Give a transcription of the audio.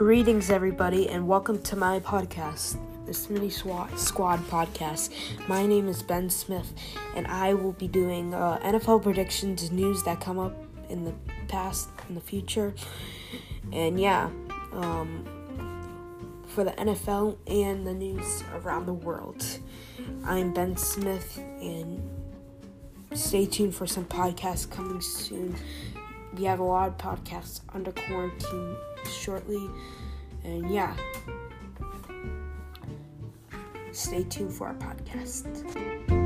Greetings, everybody, and welcome to my podcast, the Smitty Squad, Squad podcast. My name is Ben Smith, and I will be doing uh, NFL predictions, news that come up in the past, in the future, and yeah, um, for the NFL and the news around the world. I'm Ben Smith, and stay tuned for some podcasts coming soon. We have a lot of podcasts under quarantine shortly. And yeah, stay tuned for our podcast.